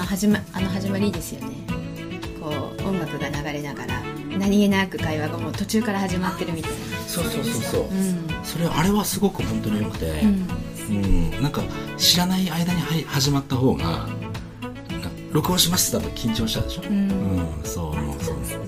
の始まあの始まりいいですよね。こう音楽が流れながら何気なく会話がもう途中から始まってるみたいな。そうそうそうそう、うん。それあれはすごく本当に良くて、うん。うん、なんか知らない間にはい始まった方が録音しましただと緊張しちゃうでしょ、うん。うんそうそうそう。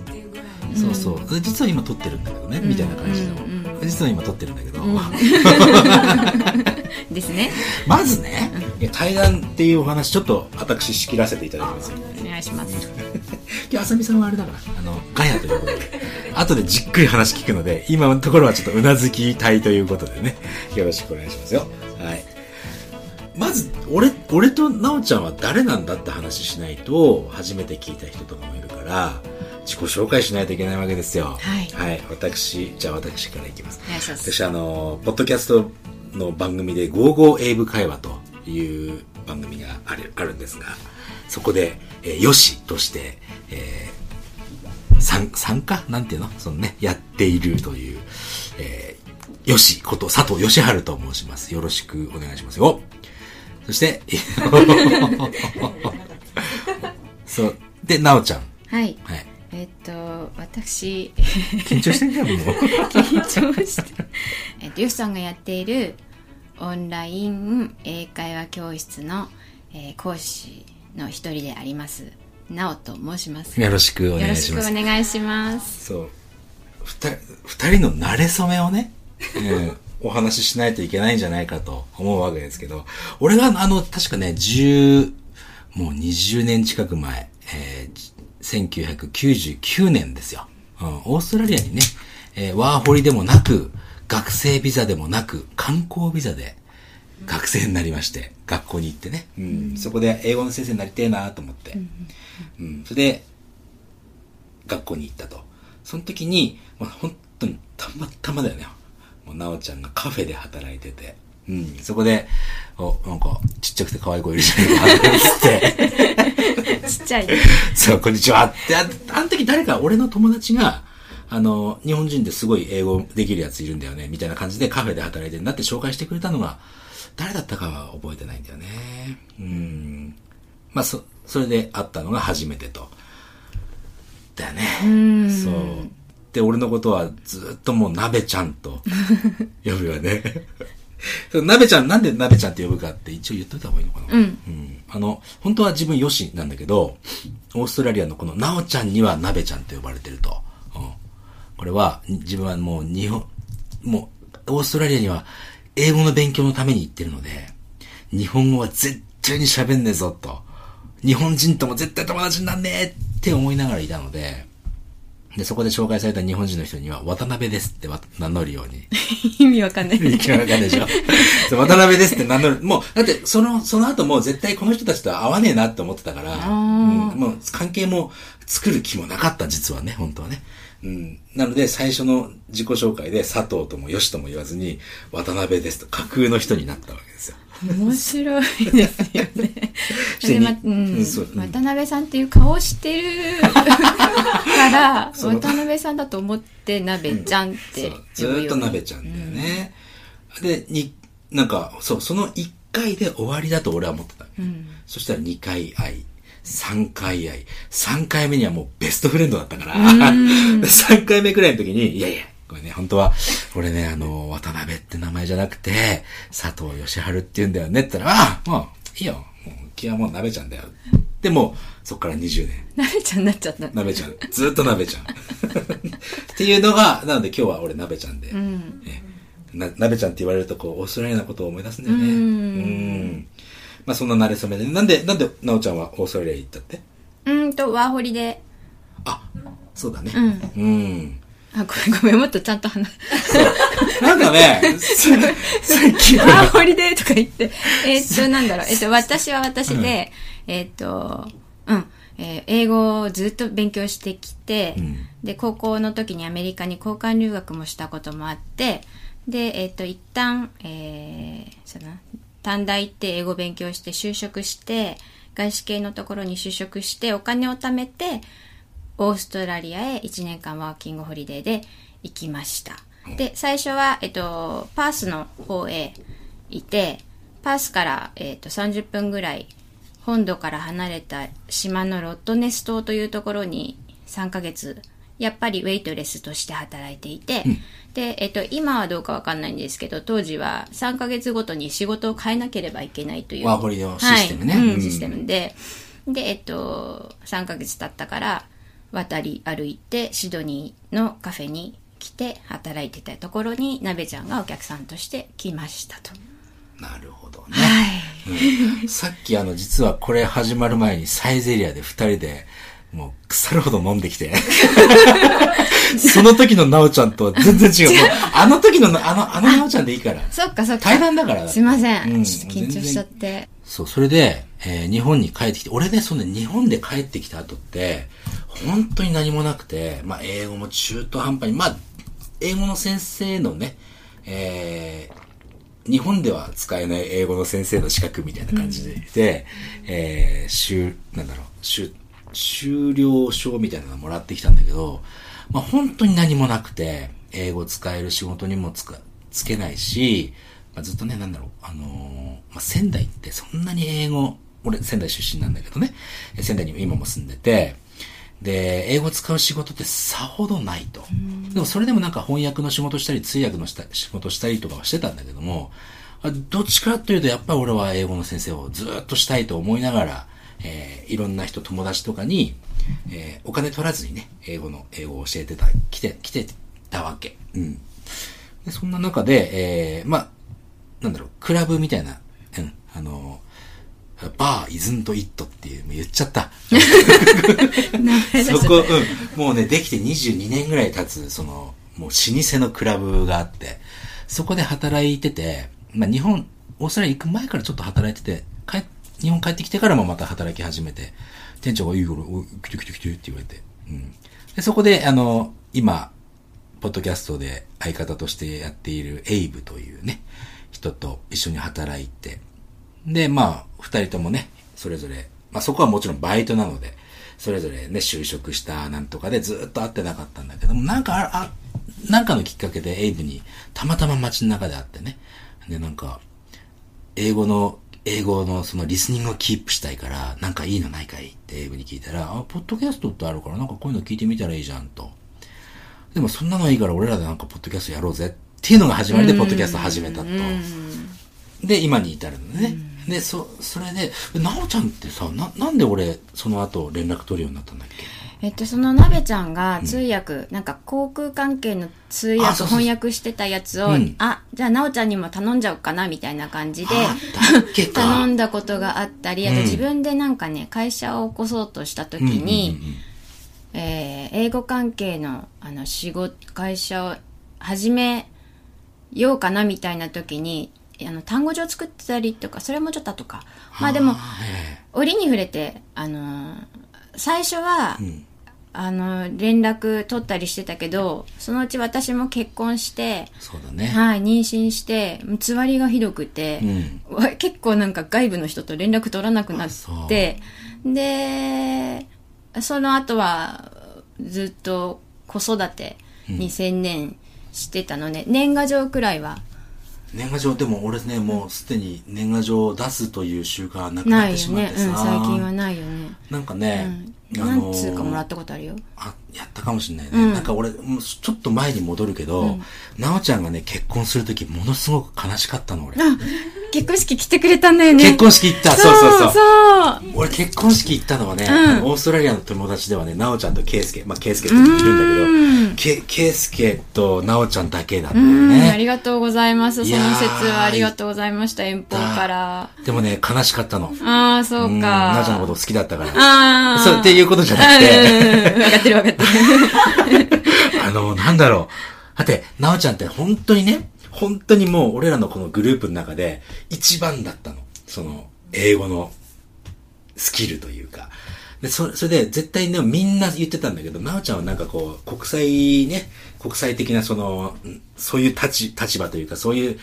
そうで実は今撮ってるんだけどね、みたいな感じの、実は今撮ってるんだけど、ですね。まずね、対談っていうお話ちょっと私仕切らせていただきます。よお願いします。今日あさみさんはあれだから。あのガヤということで。後でじっくり話聞くので今のところはちょっとうなずきたいということでね。よろしくお願いしますよ。はい。まず俺俺と奈緒ちゃんは誰なんだって話しないと初めて聞いた人とかもいるから自己紹介しないといけないわけですよ。はい。私じゃあ私からいきます。私あのポッドキャストの番組で「ゴーゴー英語会話」という番組があるあるんですがそこで、えー、よしとして、えー参参加なんていうの？そのねやっているという、えーよしこと佐藤義治と申します。よろしくお願いしますよ。そして そう。で奈緒ちゃん。はい。はい。えっと私。緊張してんじゃんもう。緊張して。えっとよしさんがやっているオンライン英会話教室の、えー講師の一人でありますなおと申します。よろしくおよろしくお願いします願いします。そう。二人の馴れ初めをね、うん お話ししないといけないんじゃないかと思うわけですけど、俺があの、確かね、10、もう20年近く前、えー1999年ですよ。うん、オーストラリアにね、えーワーホリでもなく、学生ビザでもなく、観光ビザで学生になりまして、学校に行ってね。うん、そこで英語の先生になりてえなと思って。うん、それで、学校に行ったと。その時に、まあ、本当にたまたまだよね。もう、なおちゃんがカフェで働いてて、うん、そこで、お、なんか、ちっちゃくて可愛い子いるじゃないか、つって、ちっちゃいそう、こんにちはって、ああの時誰か俺の友達が、あの、日本人ですごい英語できるやついるんだよね、みたいな感じでカフェで働いてるんだって紹介してくれたのが、誰だったかは覚えてないんだよね。うん。まあ、そ、それで会ったのが初めてと。だよね。そう。で、俺のことはずっともう鍋ちゃんと 呼ぶよね。鍋ちゃん、なんで鍋ちゃんって呼ぶかって一応言っといた方がいいのかな。うんうん。あの、本当は自分よしなんだけど、オーストラリアのこのなおちゃんには鍋ちゃんと呼ばれてると。これは、自分はもう日本、もう、オーストラリアには英語の勉強のために行ってるので、日本語は絶対に喋んねえぞと。日本人とも絶対友達になんねえって思いながらいたので、で、そこで紹介された日本人の人には、渡辺ですってわ名乗るように 意味わかんないいやわかんないでしょ？渡辺ですって名乗る。もう、だって、その、その後もう絶対この人たちとは会わねえなって思ってたから、うんもう関係も作る気もなかった、実はね、本当はね。うん。なので、最初の自己紹介で佐藤とも吉とも言わずに、渡辺ですと架空の人になったわけですよ。面白いですよね。でまにうん。渡辺さんっていう顔をしてるから、渡辺さんだと思って、鍋ちゃんってそう。ずーっと鍋ちゃんだよね。で、に、なんか、そう、その1回で終わりだと俺は思ってた。そしたら2回会い、3回会い、3回目にはもうベストフレンドだったから、3回目くらいの時に、いやいや、これね、本当は、俺ね、あの、渡辺って名前じゃなくて、佐藤義治って言うんだよねって言ったら、ああ、もう、いいよ。もう、気はもう鍋ちゃんだよ。でも、そっから20年。鍋ちゃんになっちゃった。鍋ちゃん。ずっと鍋ちゃん。っていうのが、なので今日は俺鍋ちゃんで。ねな鍋ちゃんって言われると、こう、オーストラリアのことを思い出すんだよね。うん。まあそんな慣れ初めで。なんで、なんで、なおちゃんはオーストラリア行ったって？うんと、ワーホリで。あ、そうだね。うん。うん。あ、ごめんごめん、もっとちゃんと話。なんかね、さ最近ワーホリでとか言って。えーっと、なんだろう。えっと、私は私で、えーっと、うん。えー英語をずっと勉強してきて、んで、高校の時にアメリカに交換留学もしたこともあって、で、えーっと、一旦、えー、その、短大行って英語勉強して就職して、外資系のところに就職して、お金を貯めて、オーストラリアへ1年間ワーキングホリデーで行きました。で、最初は、えっと、パースの方へいて、パースから、えっと、30分ぐらい本土から離れた島のロットネス島というところに3ヶ月、やっぱりウェイトレスとして働いていて、で、えっと、今はどうかわかんないんですけど、当時は3ヶ月ごとに仕事を変えなければいけないという。ワーホリのシステムね。はい。うんうん。システムで、で、えっと、3ヶ月経ったから、渡り歩いて、シドニーのカフェに来て働いてたところに、なべちゃんがお客さんとして来ましたと。なるほどね。はい。さっきあの、実はこれ始まる前にサイゼリアで二人で、もう腐るほど飲んできて。その時のなおちゃんとは全然違う。もうあの時のな、あの、あのなおちゃんでいいから。そっかそっか。対談だからすいません。うんちょっと緊張しちゃって。そう、それで、えー日本に帰ってきて、俺ね、その日本で帰ってきた後って、本当に何もなくて、まあ、英語も中途半端に、まあ、英語の先生のね、えー日本では使えない英語の先生の資格みたいな感じで、で、えー、終、なんだろう、終、修了証みたいなのもらってきたんだけど、まあ、本当に何もなくて、英語使える仕事にもつか、つけないし、まあ、ずっとね、なんだろう、あのーまあ、仙台ってそんなに英語、俺仙台出身なんだけどね、え仙台に今も住んでて、で、英語使う仕事ってさほどないと。でもそれでもなんか翻訳の仕事したり、通訳のした仕事したりとかはしてたんだけども、あどっちかというとやっぱり俺は英語の先生をずっとしたいと思いながら、えーいろんな人、友達とかに、えーお金取らずにね、英語の、英語を教えてた、来て、来てたわけ。うん。で、そんな中で、えーまあ、なんだろう、クラブみたいな、うん、あの、バーイズントイットっていう、もう言っちゃった。そこ、うん、もうね、できて22年ぐらい経つ、その、もう老舗のクラブがあって、そこで働いてて、まあ日本、オーストラリア行く前からちょっと働いてて、帰日本帰ってきてからもまた働き始めて、店長がいいよ、おい来て来て来てって言われて、うん。で、そこで、あの、今、ポッドキャストで相方としてやっているエイブというね、人と一緒に働いて、で、まあ、二人ともね、それぞれ、まあそこはもちろんバイトなので、それぞれね、就職したなんとかでずっと会ってなかったんだけども、なんかあ、あなんかのきっかけでエイブにたまたま街の中で会ってね、で、なんか、英語の、英語のそのリスニングをキープしたいから、なんかいいのないかい？ってエイブに聞いたら、あ、ポッドキャストってあるから、なんかこういうの聞いてみたらいいじゃんと。でもそんなのいいから俺らでなんかポッドキャストやろうぜっていうのが始まりで、ポッドキャスト始めたと。で、今に至るのね。で、そ、それで、なおちゃんってさ、な、なんで俺、その後連絡取るようになったんだっけ？えっと、そのなべちゃんが通訳、なんか航空関係の通訳、あそうそうそう。翻訳してたやつを、うん。あ、じゃあなおちゃんにも頼んじゃおうかな、みたいな感じで、頼んだことがあったり、あとうん。自分でなんかね、会社を起こそうとした時に、えー英語関係のあの仕事、会社を始めようかなみたいな時に、あの単語帳作ってたりとか、それもちょっと後か。まあでも、折に触れて、あのー最初は、ん。あの、連絡取ったりしてたけど、そのうち私も結婚して、そうだね。はい、妊娠して、つわりがひどくて、わ結構なんか外部の人と連絡取らなくなって、で、その後はずっと子育てに専念してたので、年賀状くらいは年賀状、でも俺ね、もうすでに年賀状を出すという習慣はなくなって。しまってさ。うん、最近はないよね。なんかね、うん、何通かもらったことあるよ。あ、やったかもしれないね。なんか俺、もうちょっと前に戻るけど、なおちゃんがね、結婚するときものすごく悲しかったの、俺。あ、結婚式来てくれたんだよね。結婚式行った、そうそうそう。そう。俺結婚式行ったのはね、んあのオーストラリアの友達ではね、なおちゃんとケイスケ、まあケイスケっているんだけど、ケケイスケとなおちゃんだけなんだようん、あね。りがとうございます。その説はありがとうございました。遠方から。でもね、悲しかったの。ああ、そううんか。なおちゃんのこと好きだったから。ああ。そう、っていうことじゃなくうんて、うんうん分かってる分かってる。あの、なんだろう。だって、なおちゃんって本当にね、本当にもう俺らのこのグループの中で一番だったの。その、英語のスキルというか。で、そそれで絶対ね、みんな言ってたんだけど、なおちゃんはなんかこう、国際ね、国際的なその、そういう立、立場というか、そういう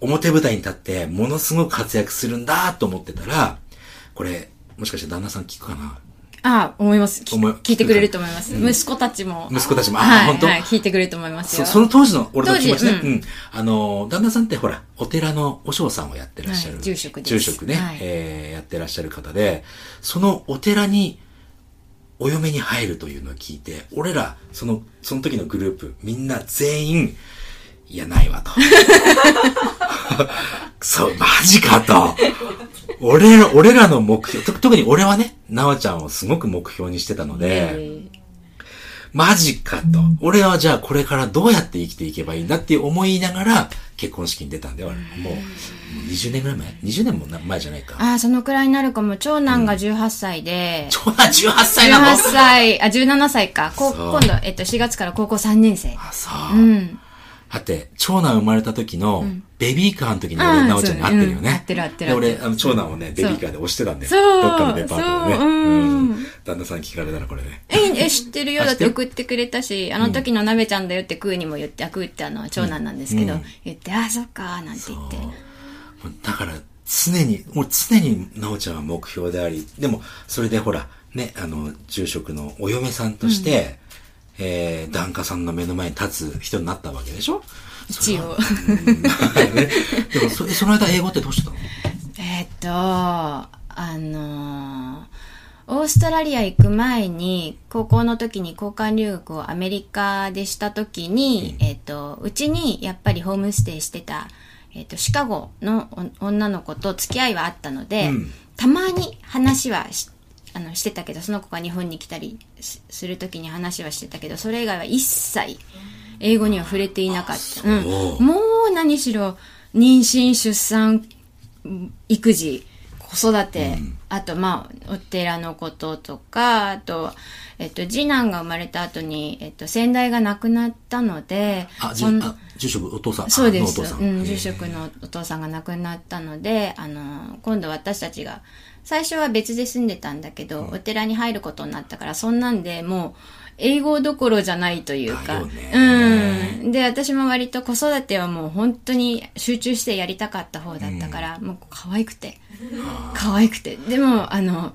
表舞台に立って、ものすごく活躍するんだと思ってたら、これ、もしかして旦那さん聞くかな？あ思います。聞いてくれると思います。息子たちも。息子たちもあはい、本当？はい、聞いてくれると思いますよ。そその当時の俺の気持ちね。うん。あの、旦那さんってほら、お寺のお嬢さんをやってらっしゃる。はい住職です住職ね、はいえーやってらっしゃる方で、そのお寺に、お嫁に入るというのを聞いて、俺ら、その、その時のグループ、みんな全員、いや、ないわと。そう、マジかと。俺ら、俺らの目標、と特に俺はね、なおちゃんをすごく目標にしてたので、えマジかと。俺はじゃあこれからどうやって生きていけばいいんだって思いながら結婚式に出たんだよ。俺もうもう20年ぐらい前 ?20 年もな前じゃないか。ああ、そのくらいになるかも。長男が18歳で、長男18歳なの？18歳、あ、17歳か。今度、えっと、4月から高校3年生。あ、そう。うん。だって、長男生まれた時の、ベビーカーの時に俺、なおちゃんに会ってるよね。会ってる会ってるで、俺、あの、長男をね、ベビーカーで押してたんだよ。そう。どっかのデパートでね。そう。うん。旦那さん聞かれたらこれね。え、え、知ってるよ。だって送ってくれたし、あの時の鍋ちゃんだよってクーにも言って、あ、クーってあの、長男なんですけど、うん。言って、あ、そっか、なんて言って。だから、常に、もう常に、なおちゃんは目標であり、でも、それでほら、ね、あの、住職のお嫁さんとして、えー、檀家さんの目の前に立つ人になったわけでしょ？一応。でもそ、その間英語ってどうしてたの？えーっと、あのーオーストラリア行く前に、高校の時に交換留学をアメリカでした時に、えーっと、うちにやっぱりホームステイしてた、えーっと、シカゴのお女の子と付き合いはあったので、うん。たまに話はしあのしてたけど、その子が日本に来たりすする時に話はしてたけど、それ以外は一切英語には触れていなかった。そううん、もう何しろ、妊娠、出産、育児、子育て、あと、まあ、お寺のこととか、あと、えっと、次男が生まれた後に、えっと、先代が亡くなったので、あ、じそんあ住職、お父さん。そうです。うん、住職のお父さんが亡くなったので、あの、今度私たちが、最初は別で住んでたんだけど、お寺に入ることになったから、そんなんでもう、英語どころじゃないというだか、うん。で、私も割と子育てはもう本当に集中してやりたかった方だったから、もう可愛くて、可愛くて。でも、あの、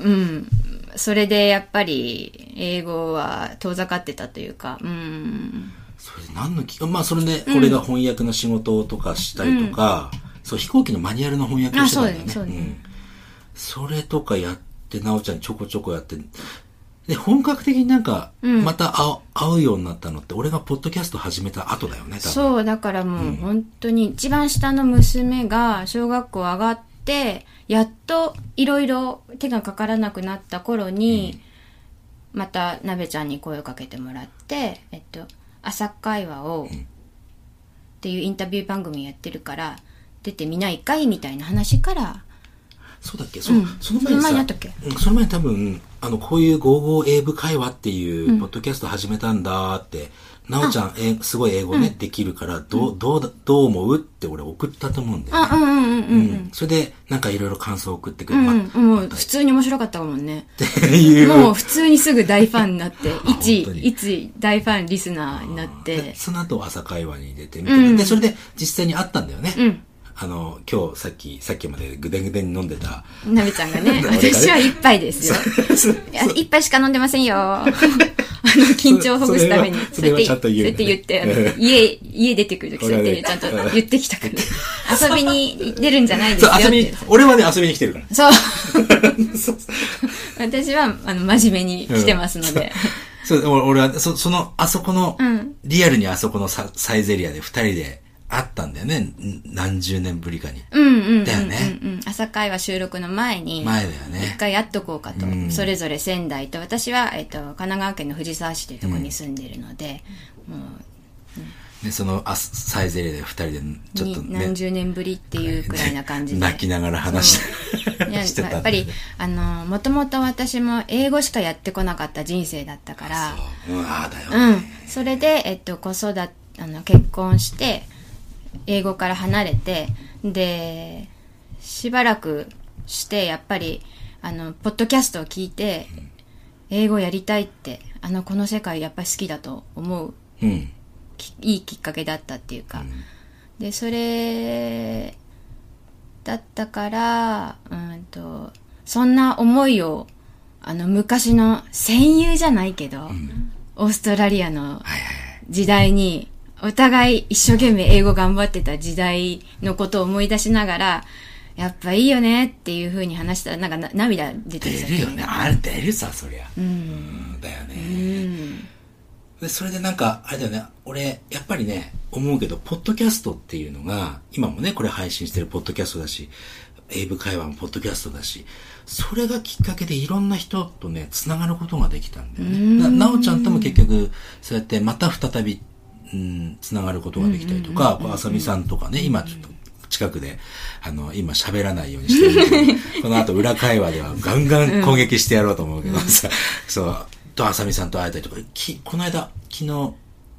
うん、それでやっぱり、英語は遠ざかってたというか、うん。それ何のき、まあそれで俺が翻訳の仕事とかしたりとか、そう飛行機のマニュアルの翻訳をしてたんだよね。あそうですそうですんそれとかやって、なおちゃんちょこちょこやって、で、本格的になんか、また会う,、会うようになったのって、俺がポッドキャスト始めた後だよね。そう、だからもう本当に一番下の娘が小学校上がって、やっといろいろ手がかからなくなった頃に、また鍋ちゃんに声をかけてもらって、えっと、朝会話を、っていうインタビュー番組やってるから、出てみないかいみたいな話から、そうだっけ？そう、うん。その前にさその前にあったっけ？うんその前に多分、あの、こういう55英語会話っていう、ポッドキャスト始めたんだって、なおちゃん、えすごい英語ね、できるから、どう、どうだ、どう思うって俺送ったと思うんだよね。あ、うんうんうんうん。うん。それで、なんかいろいろ感想を送ってくれる。もう普通に面白かったもんね。っていう。もう普通にすぐ大ファンになって、一一大ファンリスナーになっでて、その後朝会話に出てみて、うん。で、それで実際に会ったんだよね。うんあの、今日さっき、さっきまでぐでぐでに飲んでた。なべちゃん がね、私は一杯ですよ。一杯しか飲んでませんよ。あの、緊張をほぐすために。それはそれはちゃんと言うそうやって言って、家、家出てくるときそうやってちゃんと言ってきたから。遊びに出るんじゃないですよっそう、遊び俺はね、遊びに来てるから。そう。私は、あの、真面目に来てますので。そう、俺俺は、そ、その、あそこの、うんリアルにあそこのササイゼリアで二人で会ったんだよね。ん何十年ぶりかに。うんうんうんうん。だよねうん朝会話収録の前に、前だよ一ね。回やっとこうかと、うんそれぞれ仙台と私は、えっと神奈川県の藤沢市というところに住んでいるので、もで、そのあサイゼリアで二人で、うちょっとねに何、十年ぶりっていうくらいな感じで 泣きながら話しいやしてたやっぱりあのもともと私も英語しかやってこなかった人生だったからそう。うん、ああだよ。うん、それで、えっと、子育てあの結婚して英語から離れてでしばらくしてやっぱりあのポッドキャストを聞いて英語やりたいってあのこの世界やっぱり好きだと思ううん。きいいきっかけだったっていうか、でそれだったからうんとそんな思いをあの、昔の戦友じゃないけど、オーストラリアの。時代に、お互い一生懸命英語頑張ってた時代のことを思い出しながら、やっぱいいよねっていう風に話したら、なんかな涙出て出るよね。あれ出るさ、そりゃ。うん。うん、だようね。ん。で、それでなんか、あれだよね、俺、やっぱりね、思うけど、ポッドキャストっていうのが、今もね、これ配信してるポッドキャストだし、英語会話もポッドキャストだし、それがきっかけでいろんな人とね、繋がることができたんだよね。な、なおちゃんとも結局、そうやってまた再び、うん、繋がることができたりとか、こうあさみさんとかね、今ちょっと、近くで、あの、今喋らないようにしてるけど、この後裏会話ではガンガン攻撃してやろうと思うけどさ、そう、とあさみさんと会えたりとか、き、この間、昨日、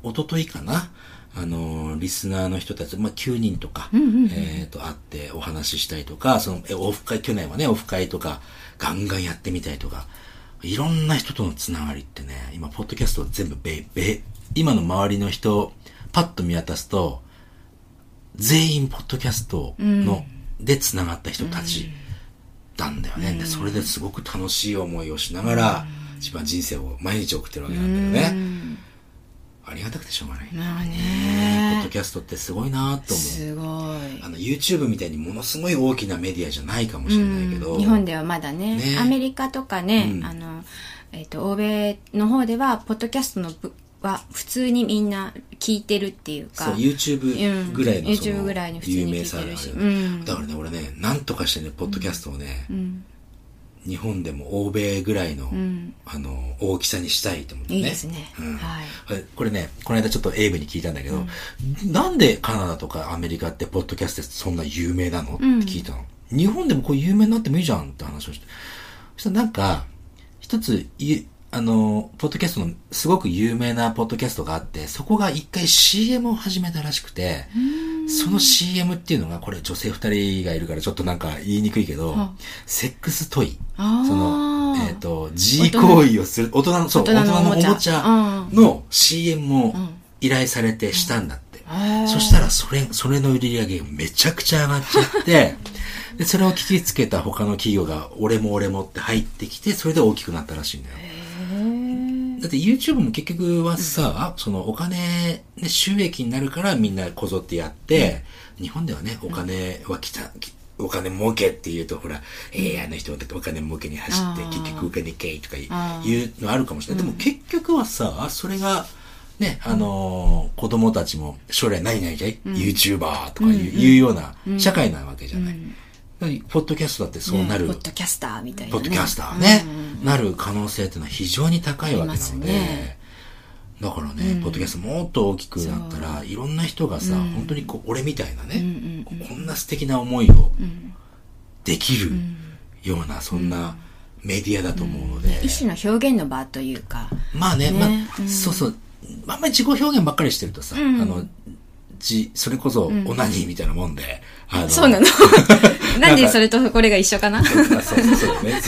一昨日かなあの、リスナーの人たち、まあ、9人とか、えっ、と、会ってお話ししたりとか、その、えオフ会、去年はね、オフ会とか、ガンガンやってみたりとか、いろんな人とのつながりってね、今、ポッドキャスト全部べ、べ、今の周りの人、パッと見渡すと、全員ポッドキャストの、で繋がった人たちなんだよね。で、それですごく楽しい思いをしながら、自分は人生を毎日送ってるわけなんだよね。ありがたくてしょうがない。まあポッねドキャストってすごいなと思う。すごい。あの、YouTube みたいにものすごい大きなメディアじゃないかもしれないけど。日本ではまだねねアメリカとかね、うんあの、えっ、と、欧米の方では、ポッドキャストのぶは普通にみんな聞いてるっていうか。そう、YouTube ぐらいのうん。YouTube ぐらいに普通に有名聞いてるし。さがある、うん。だからね、俺ね、なんとかしてね、ポッドキャストをね、うん。日本でも欧米ぐらいの、ん。あの、大きさにしたいと思ってね。いいですね。うん。はい。これね、この間ちょっとエイブに聞いたんだけど、なんでカナダとかアメリカってポッドキャストってそんな有名なの？って聞いたの。日本でもこう有名になってもいいじゃんって話をして。そしたらなんか、一つい、あの、ポッドキャストのすごく有名なポッドキャストがあって、そこが一回 CM を始めたらしくて、その CM っていうのが、これ女性二人がいるからちょっとなんか言いにくいけどは、セックストイ。その、えっ、と、G 行為をする、大人の、そう、大人のおもちゃ。の CM も依頼されてしたんだって。そしたら、それ、それの売り上げがめちゃくちゃ上がっちゃって、で、それを聞きつけた他の企業が、俺も俺もって入ってきて、それで大きくなったらしいんだよ。だって YouTube も結局はさ、そのお金、ね、収益になるからみんなこぞってやって、日本ではね、お金は来た、きお金儲けって言うと、ほら、ええあの人お金儲けに走って結局お金けいとかいうのあるかもしれない。でも結局はさ、それが、ね、あのー子供たちも将来何々じゃい、?YouTuber とかいう,、いうような社会なわけじゃない。だからポッドキャストだってそうなる。ポッドキャスターみたいな、ね。ポッドキャスターね、なる可能性っていうのは非常に高いわけなので、ね。だからね、ポッドキャストもっと大きくなったら、いろんな人がさ、本当にこう、俺みたいなね、こうこんな素敵な思いをできるような、そんなメディアだと思うので、一種の表現の場というか。まあね、ね。まあ、そうそう、あんまり自己表現ばっかりしてるとさ、あの、じ、それこそ、オナニーみたいなもんで、あのそうなの なんでそれとこれが一緒かな？あそうそうそうだね。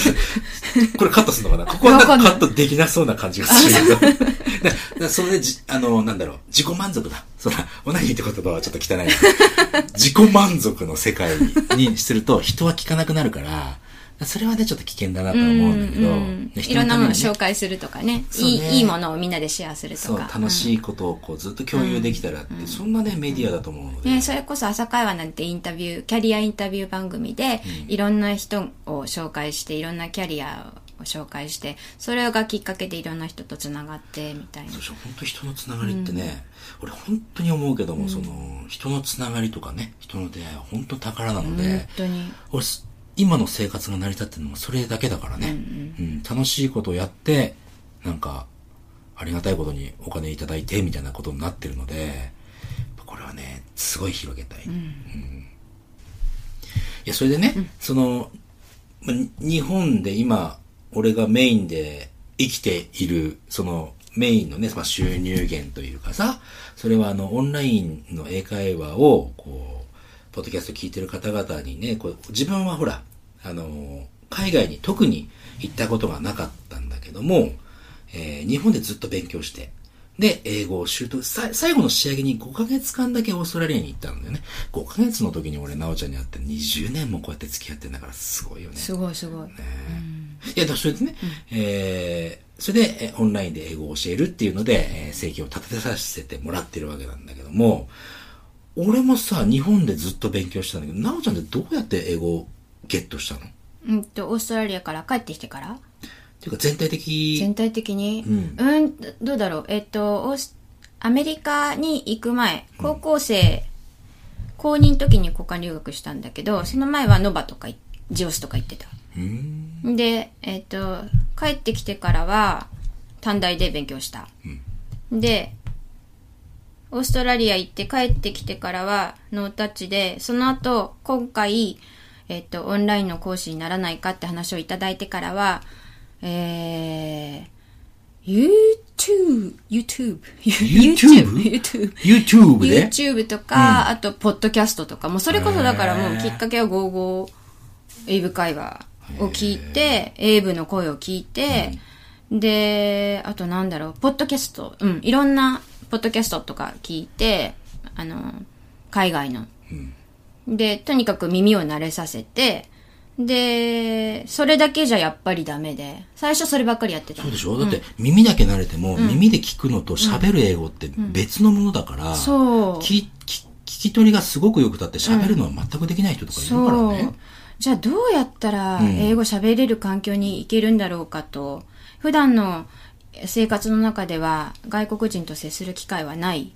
これカットするのかな？ここはカットできなそうな感じがするけど。だだそれでじ、あの、なんだろう、自己満足だ。そら、オナニーって言葉はちょっと汚いな。自己満足の世界にすると人は聞かなくなるから、それはね、ちょっと危険だなとは思うんだけど、うんねいろんなものを紹介するとかね。ね。いいいいものをみんなでシェアするとか。楽しいことをこうずっと共有できたらって、そんなね、メディアだと思うので。ね、それこそ朝会話なんてインタビュー、キャリアインタビュー番組で、いろんな人を紹介して、いろんなキャリアを紹介して、それがきっかけでいろんな人とつながって、みたいな。そう。そう本当人のつながりってね、俺本当に思うけども、その、人のつながりとかね、人の出会いは本当宝なので、本当に。俺す今の生活が成り立ってるのもそれだけだからね、うん楽しいことをやってなんかありがたいことにお金いただいてみたいなことになってるのでこれはねすごい広げたい、うん。いやそれでね、その、日本で今俺がメインで生きているそのメインのね、まあ、収入源というかさそれはあのオンラインの英会話をこうポッドキャスト聞いてる方々にね、こう自分はほら、あのー海外に特に行ったことがなかったんだけども、えー日本でずっと勉強して、で、英語を習得、さ最後の仕上げに5ヶ月間だけオーストラリアに行ったんだよね。5ヶ月の時に俺、なおちゃんに会って20年もこうやって付き合ってんだからすごいよね。すごいすごい。ねいや、だそれでね、えーそれで、えーオンラインで英語を教えるっていうので、えー生計を立てさせてもらってるわけなんだけども、俺もさ、日本でずっと勉強したんだけど、なおちゃんってどうやって英語をゲットしたの？っうんと、オーストラリアから帰ってきてから。ていうか全体的、全体的に？うん。うん、どうだろう？えっと、オースアメリカに行く前、高校生、高2の時に交換留学したんだけど、その前はノバとかい、ジオスとか行ってた。で、えっと、帰ってきてからは、短大で勉強した。で、オーストラリア行って帰ってきてからはノータッチで、その後、今回、えっと、オンラインの講師にならないかって話をいただいてからは、えー、YouTube、YouTube、YouTube? YouTube、YouTube で？YouTube とか、あと、ポッドキャストとか、もうそれこそだからもうきっかけは55英語会話を聞いて、英語の声を聞いて、で、あとなんだろう、ポッドキャスト、うん、いろんなポッドキャストとか聞いて、あの、海外の。で、とにかく耳を慣れさせて、で、それだけじゃやっぱりダメで、最初そればっかりやってたの。そうでしょ？だって耳だけ慣れても、耳で聞くのと喋る英語って別のものだから、そう。聞聞聞き取りがすごく良くたって喋るのは全くできない人とかいるからそう。ね。。じゃあどうやったら英語喋れる環境に行けるんだろうかと、普段の生活の中では外国人と接する機会はない。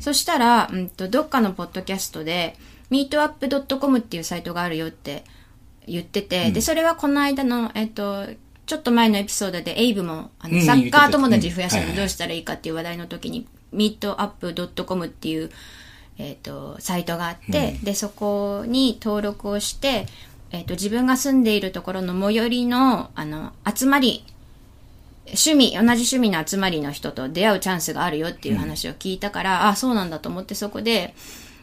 そしたら、うんと、どっかのポッドキャストで、meetup.com っていうサイトがあるよって言ってて、で、それはこの間の、えっと、ちょっと前のエピソードでエイブも、あの、うんサッカー友達増やすうん。はいはいにどうしたらいいかっていう話題の時に、meetup.com っていう、えっ、と、サイトがあって、で、そこに登録をして、えっ、と、自分が住んでいるところの最寄りの、あの、集まり、趣味、同じ趣味の集まりの人と出会うチャンスがあるよっていう話を聞いたから、あ、そうなんだと思ってそこで、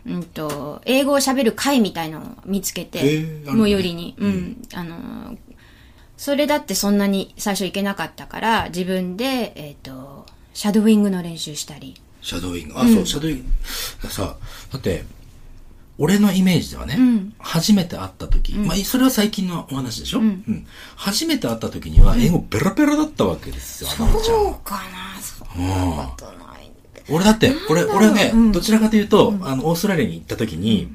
うんと、英語を喋る会みたいのを見つけへて、ーあるのね最寄りに。うん。あの、それだってそんなに最初行けなかったから、自分で、えっ、と、シャドウイングの練習したり。シャドウイング。あ、そう、シャドウイング。さ、だって、俺のイメージではね、初めて会った時、まあ、それは最近のお話でしょ、うん。初めて会った時には、英語ベラベラだったわけですよ、あのちゃん。は。かなそんなことない。俺だって、俺、俺ね、どちらかというと、あの、オーストラリアに行った時に、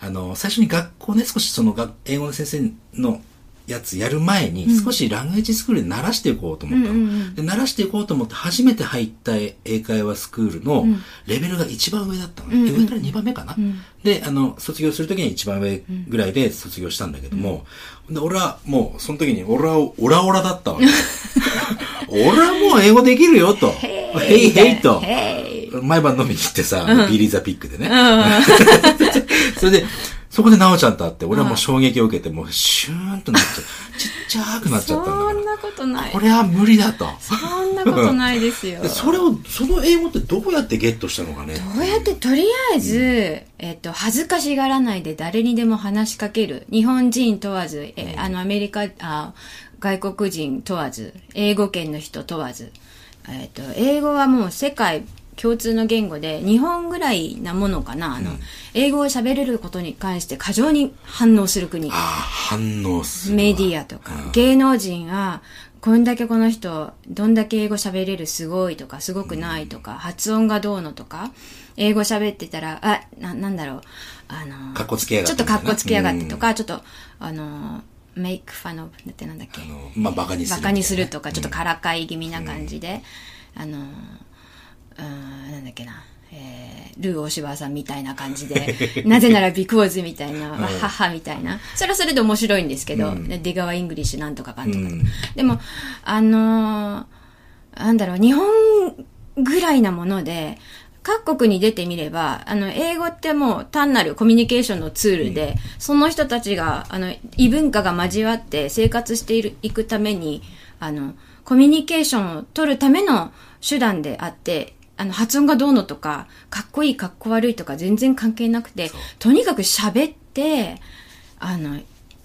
あの、最初に学校ね、少しそのが、英語の先生のやつやる前に、少しラングエージスクールで慣らしていこうと思ったの。で、慣らしていこうと思って、初めて入った英会話スクールのレベルが一番上だったのね。で上から2番目かな。で、あの、卒業する時に一番上ぐらいで卒業したんだけども、で俺はもう、その時に、俺は、オラオラだったわけ。俺はもう英語できるよと。ヘイヘイと。毎晩飲みに行ってさ、ビリーザピックでね。それで、そこでナオちゃんと会って、俺はもう衝撃を受けて、もうシューンとなっちゃう。ちっちゃくなっちゃったんだから。そんなことないこ。れは無理だと。そんなことないですよ。でそれを、その英語ってどうやってゲットしたのかね。どうやってとりあえず、えっと、恥ずかしがらないで誰にでも話しかける。日本人問わず、えあの、アメリカ、あ外国人問わず、英語圏の人問わず。えっと、英語はもう世界共通の言語で、日本ぐらいなものかな。あの、英語を喋れることに関して過剰に反応する国。反応するわ。メディアとか、芸能人は、こんだけこの人、どんだけ英語喋れるすごいとか、すごくないとか、発音がどうのとか、英語喋ってたら、あ、な、なんだろう、あの、かっこつけやがってちょっとかっこつけやがってとか、ちょっと、あの、 make fun of、だってなんだっけ。あ。の、まあ、バカにする。バカにするとか、ちょっとからかい気味な感じで、あの、うーん、なんだっけな、えー、ルー大柴さんみたいな感じで、なぜなら because みたいな、わははみたいな。それはそれで面白いんですけど、で出川イングリッシュなんとかかんとか。うん。でも、あのーなんだろう、日本ぐらいなもので、各国に出てみれば、あの、英語ってもう単なるコミュニケーションのツールで、その人たちが、あの、異文化が交わって生活している、いくために、あの、コミュニケーションを取るための手段であって、あの、発音がどうのとか、かっこいい、かっこ悪いとか全然関係なくて、とにかく喋って、あの、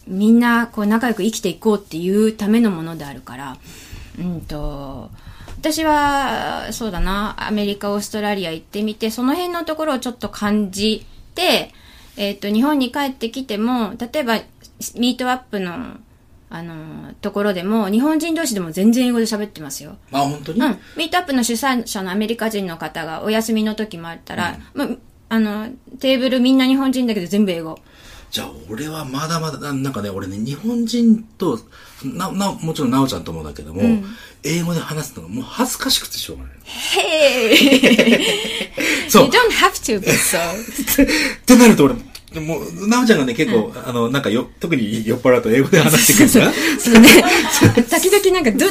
みんな、こう、仲良く生きていこうっていうためのものであるから、うんと、私は、そうだな、アメリカ、オーストラリア行ってみて、その辺のところをちょっと感じて、えっ、と、日本に帰ってきても、例えば、ミートアップの、あの、ところでも、日本人同士でも全然英語で喋ってますよ。あ、本当に、うん。ミートアップの主催者のアメリカ人の方がお休みの時もあったら、まあ、あの、テーブルみんな日本人だけど全部英語。じゃあ、俺はまだまだ、ななんかね、俺ね、日本人と、な、な、もちろん、なおちゃんともだけども、英語で話すのがもう恥ずかしくてしょうがない。Hey! そう You don't have to be so. ってなると俺、もう、なおちゃんがね、結構、あの、なんかよ、特に酔っ払うと英語で話してくるから、そうね。時々なんかど、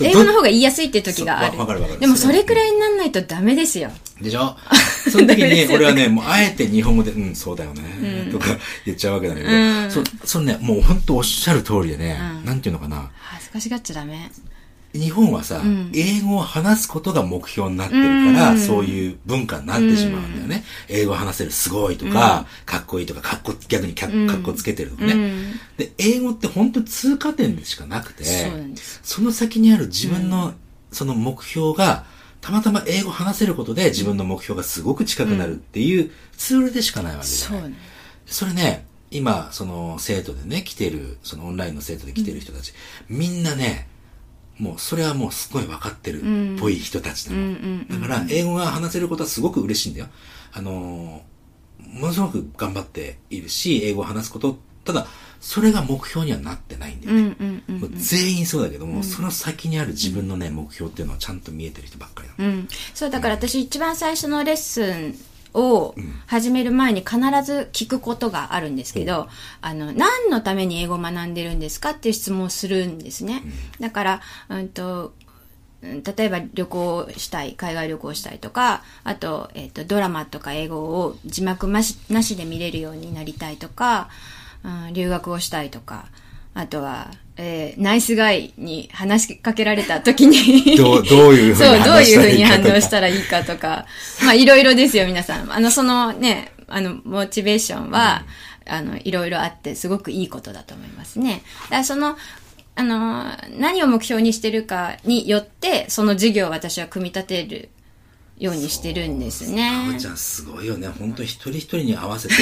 英語の方が言いやすいっていう時があそうわわかるわかる。る。でもそれくらいになんないとダメですよ。でしょ？その時に俺はね、もうあえて日本語で、うん、そうだよね、とか言っちゃうわけだけど、うん。そ、そのね、もう本当おっしゃる通りでね、なんていうのかな、恥ずかしがっちゃダメ。日本はさ、英語を話すことが目標になってるから、そういう文化になってしまうんだよね。英語を話せるすごいとか、かっこいいとか、かっこ、逆にかっかっこつけてるとかね、で、英語って本当通過点でしかなくて、その先にある自分の、その目標が、たまたま英語話せることで自分の目標がすごく近くなるっていうツールでしかないわけじゃない。それね、今、その生徒でね、来てる、そのオンラインの生徒で来てる人たち、みんなね、もうそれはもうすごい分かってるっぽい人たちなの。だから、英語が話せることはすごく嬉しいんだよ。あのーものすごく頑張っているし、英語を話すこと、ただ、それが目標にはなってないんだよね。うんうんうん。もう全員そうだけども、その先にある自分のね、目標っていうのはちゃんと見えてる人ばっかりなの。うん。そう、だから私一番最初のレッスンを始める前に必ず聞くことがあるんですけど、あの、何のために英語を学んでるんですかっていう質問をするんですね。だから、うんと、うん例えば旅行したい、海外旅行したいとか、あと、えっ、と、ドラマとか英語を字幕なしなしで見れるようになりたいとか、うん留学をしたいとか、あとは、えーナイスガイに話しかけられた時にどうどういうふうにそう、どういうふうに反応したらいいかとか、まあいろいろですよ、皆さん。あの、そのね、あの、モチベーションは、あの、いろいろあって、すごくいいことだと思いますね。だからその、あの、何を目標にしてるかによって、その授業を私は組み立てるようにしてるんですね。ちゃんすごいよね。本当一人一人に合わせて、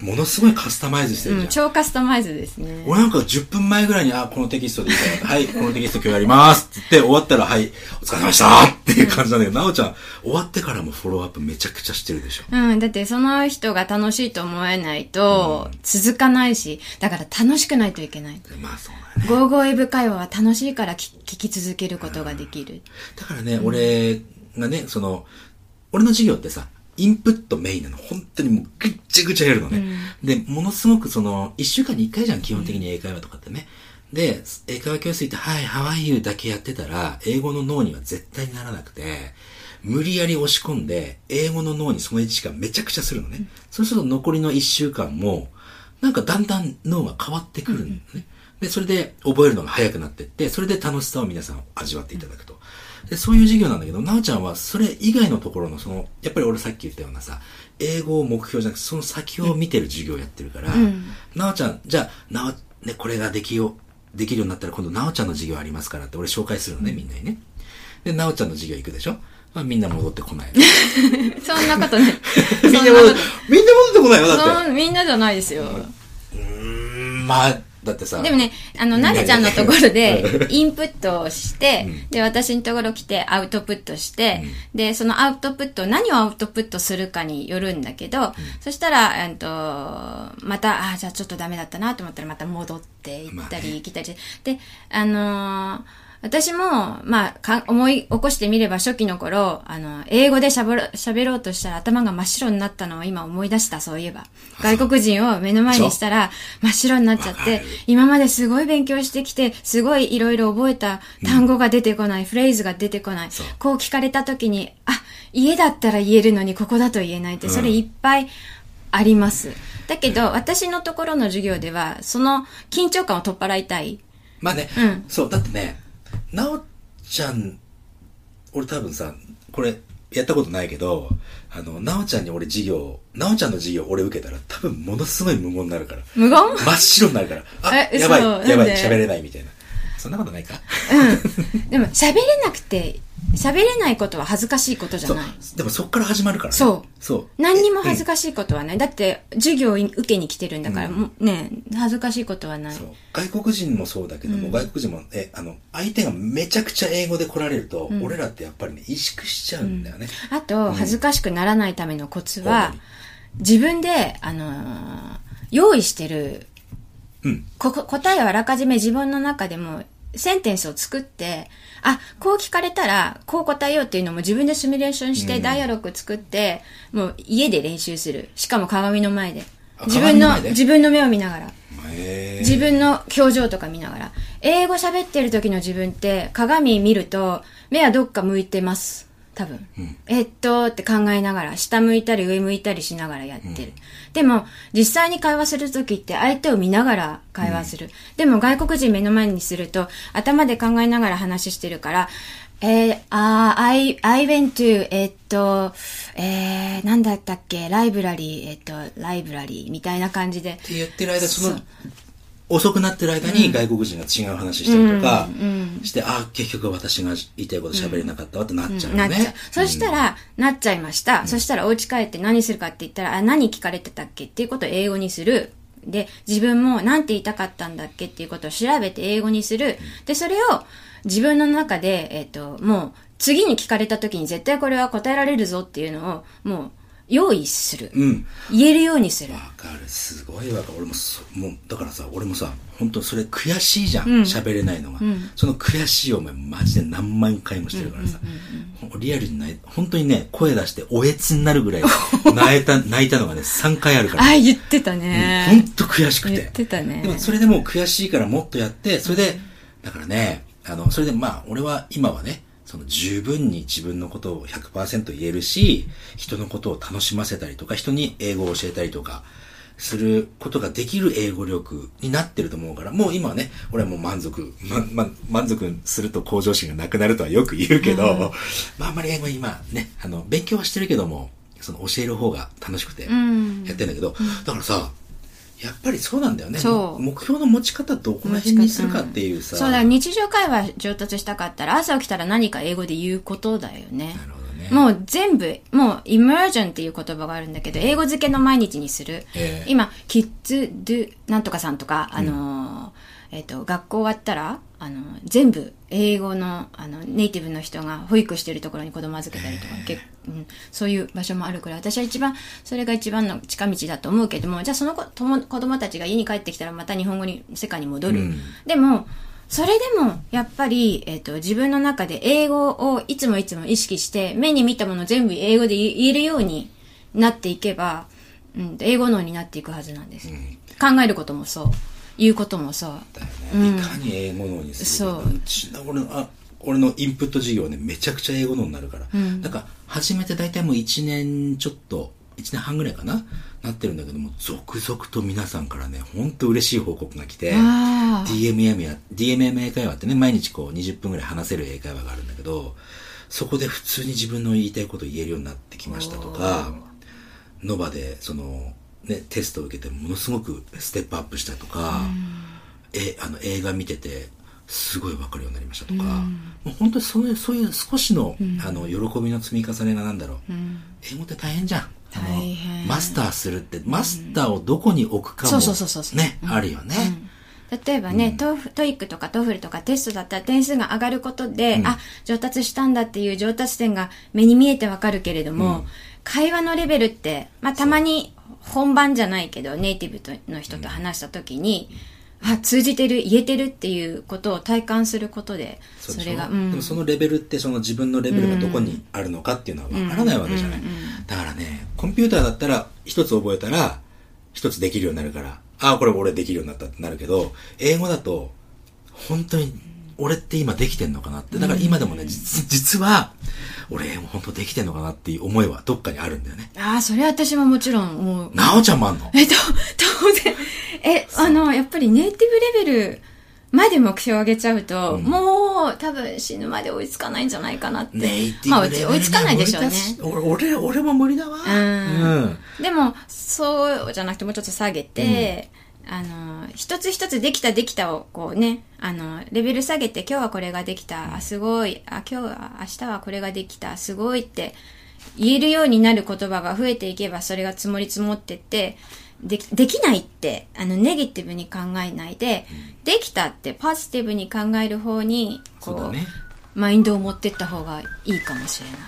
ものすごいカスタマイズしてるじゃん。うん、超カスタマイズですね。俺なんか10分前ぐらいに、あ、このテキストでいいから、はい、このテキスト今日やりますって言って、終わったら、はい、お疲れ様でしたっていう感じなんだけど、なおちゃん、終わってからもフォローアップめちゃくちゃしてるでしょ。うん、だってその人が楽しいと思えないと続かないし、だから楽しくないといけない。まあそうだね。ゴーゴーエブ会話は楽しいから聞聞き続けることができる。だからね、俺がね、その、俺の授業ってさ、インプットメインなの。本当にもうぐっちゃぐちゃやるのね。で、ものすごくその、一週間に一回じゃん、基本的に英会話とかってね。で、英会話教室行って、はい、How are you だけやってたら、英語の脳には絶対にならなくて、無理やり押し込んで、英語の脳にその1時間めちゃくちゃするのね。そうすると残りの1週間も、なんかだんだん脳が変わってくるのね。で、それで覚えるのが早くなってって、それで楽しさを皆さん味わっていただくと。で、そういう授業なんだけど、なおちゃんはそれ以外のところの、その、やっぱり俺さっき言ったようなさ、英語を目標じゃなくて、その先を見てる授業をやってるから、なおちゃん、じゃあ、なお、ね、これができよう、できるようになったら今度なおちゃんの授業ありますからって俺紹介するのね、みんなにね。で、なおちゃんの授業行くでしょ？まあみんな戻ってこない。そんなことない。みんな戻って、みんな戻ってこないよ、だって。みんなじゃないですよ。うーん、まあ、だってさ。でもね、あの、なでちゃんのところで、インプットをして、で、私のところ来てアウトプットして、で、そのアウトプット、何をアウトプットするかによるんだけど、そしたら、えっと、また、あ、じゃあちょっとダメだったなと思ったら、また戻って行ったり来たりして、で、あのー私も、まあ、か思い起こしてみれば初期の頃、あの、英語で喋ろうとしたら頭が真っ白になったのを今思い出した、そういえば。外国人を目の前にしたら 真っ白になっちゃって今まですごい勉強してきて、すごいいろいろ覚えた単語が出てこない、フレーズが出てこない。こう聞かれた時に、あ、家だったら言えるのにここだと言えないって、それいっぱいあります。だけど、私のところの授業では、その緊張感を取っ払いたい。まあね、うんそう、だってね、なおちゃん、俺多分さ、これ、やったことないけど、あの、なおちゃんに俺授業、なおちゃんの授業俺受けたら多分ものすごい無言になるから。無言？真っ白になるから。あ、えやばい、嘘やばい、喋れないみたいな。そんなことないかうん。でも、喋れなくて喋れないことは恥ずかしいことじゃない。でもそっから始まるからね。そう。そう。何にも恥ずかかしいことはない。だって、授業を受けに来てるんだから、もうね、恥ずかしいことはない。そう外国人もそうだけども、外国人も、え、あの、相手がめちゃくちゃ英語で来られると、俺らってやっぱりね、萎縮しちゃうんだよね。あと、恥ずかしくならないためのコツは、自分で、あのー用意してる、うん。ここ答えをあらかじめ自分の中でも、センテンスを作って、あ、こう聞かれたら、こう答えようっていうのも自分でシミュレーションして、ダイアログ作って、もう家で練習する。しかも鏡の前で。あ自分の自分の目を見ながら。自分の表情とか見ながら。英語喋ってる時の自分って鏡見ると目はどっか向いてます。多分。えっとって考えながら、下向いたり上向いたりしながらやってる。でも、実際に会話する時って相手を見ながら会話する。でも外国人目の前にすると頭で考えながら話してるから、えー、あー I, I went to, えっと、えー、なんだったっけ、ライブラリー、えっと、ライブラリーみたいな感じで。って言ってる間、その、遅くなってる間に外国人が違う話したりとかして、あ、結局私が言いたいこと喋れなかったわってなっちゃうよなっちゃうね。。そしたら、なっちゃいました。そしたら、お家帰って何するかって言ったら、あ、何聞かれてたっけっていうことを英語にする。で、自分も何て言いたかったんだっけっていうことを調べて英語にする。で、それを自分の中で、えっ、と、もう、次に聞かれた時に絶対これは答えられるぞっていうのを、もう、用意する。うん。言えるようにする。わかる。すごいわかる。俺もそ、もう、だからさ、俺もさ、本当それ悔しいじゃん。喋、れないのが、その悔しい思い、マジで何万回もしてるからさ。リアルに泣い本当にね、声出しておえつになるぐらい 泣いた、泣いたのがね、3回あるから。あ、言ってた本ね。当悔しくて。言ってたねでもそれでもう悔しいからもっとやって、それで、だからね、あの、それでまあ、俺は今はね、その十分に自分のことを100%言えるし、人のことを楽しませたりとか、人に英語を教えたりとか、することができる英語力になってると思うから、もう今はね、俺はもう満足、ま、ま、満足すると向上心がなくなるとはよく言うけど、まああんまり英語今ね、あの、勉強はしてるけども、その教える方が楽しくてやん。ってんだけど、だからさ、やっぱりそうなんだよね。目標の持ち方どこら辺にするかっていうさ。そうだ、日常会話上達したかったら、朝起きたら何か英語で言うことだよね。なるほどね。もう全部、もう、イマージョンっていう言葉があるんだけど、英語漬けの毎日にする。ええ今、キッズ・ドゥ・なんとかさんとか、あのー、えっ、と、学校終わったら、あの、全部、英語の、あの、ネイティブの人が保育してるところに子供預けたりとか、結うん、そういう場所もあるくらい、私は一番、それが一番の近道だと思うけども、じゃあその子とも子供たちが家に帰ってきたらまた日本語に、世界に戻る。うんでも、それでも、やっぱり、えっ、と、自分の中で英語をいつもいつも意識して、目に見たもの全部英語で言えるようになっていけば、うん、英語脳になっていくはずなんです。考えることもそう。言うこともそう。だよね。いかに英語脳にするか。そうち俺の、あ、俺のインプット授業ね、めちゃくちゃ英語脳になるから。だから、初めて大体もう1年ちょっと、1年半ぐらいかななってるんだけども、続々と皆さんからね、ほんと嬉しい報告が来て、あ DMM や、DMM 英会話ってね、毎日こう20分ぐらい話せる英会話があるんだけど、そこで普通に自分の言いたいことを言えるようになってきましたとか、NOVA で、その、ね、テストを受けてものすごくステップアップしたとか、え、あの、映画見てて、すごいわかるようになりましたとか、もう本当にそういう、そういう少しの、あの、喜びの積み重ねがなんだろう、英語って大変じゃん。あのマスターするって、マスターをどこに置くかも、そうそうそうそうそう。ね、あるよね。例えばね、トフ TOEIC とか TOEFL とかテストだったら点数が上がることで、あ、上達したんだっていう上達点が目に見えてわかるけれども、会話のレベルって、まあたまに本番じゃないけど、ネイティブとの人と話した時に、あ、通じてる、言えてるっていうことを体感することで、それが、うん。でもそのレベルってその自分のレベルがどこにあるのかっていうのはわからないわけじゃない、だからねコンピューターだったら一つ覚えたら一つできるようになるからああこれ俺できるようになったってなるけど英語だと本当に俺って今できてんのかなって。だから今でもね実実は俺本当できてんのかなっていう思いはどっかにあるんだよねああ、それは私ももちろん思う。なおちゃんもあんの？えっと、当然。え、あの、やっぱりネイティブレベルまで目標を上げちゃうと、もう多分死ぬまで追いつかないんじゃないかなって。ネイテまあ、ィブレベル追いつかないでしょうね。俺俺俺も無理だわうんでも、そうじゃなくてもうちょっと下げて、あの、一つ一つできたできたをこうね、あの、レベル下げて今日はこれができた、あ、すごい、あ、今日は、明日はこれができた、すごいって言えるようになる言葉が増えていけばそれが積もり積もってって、でき、できないって、あの、ネガティブに考えないで、できたってポジティブに考える方に、こう、そうだね。マインドを持ってった方がいいかもしれない。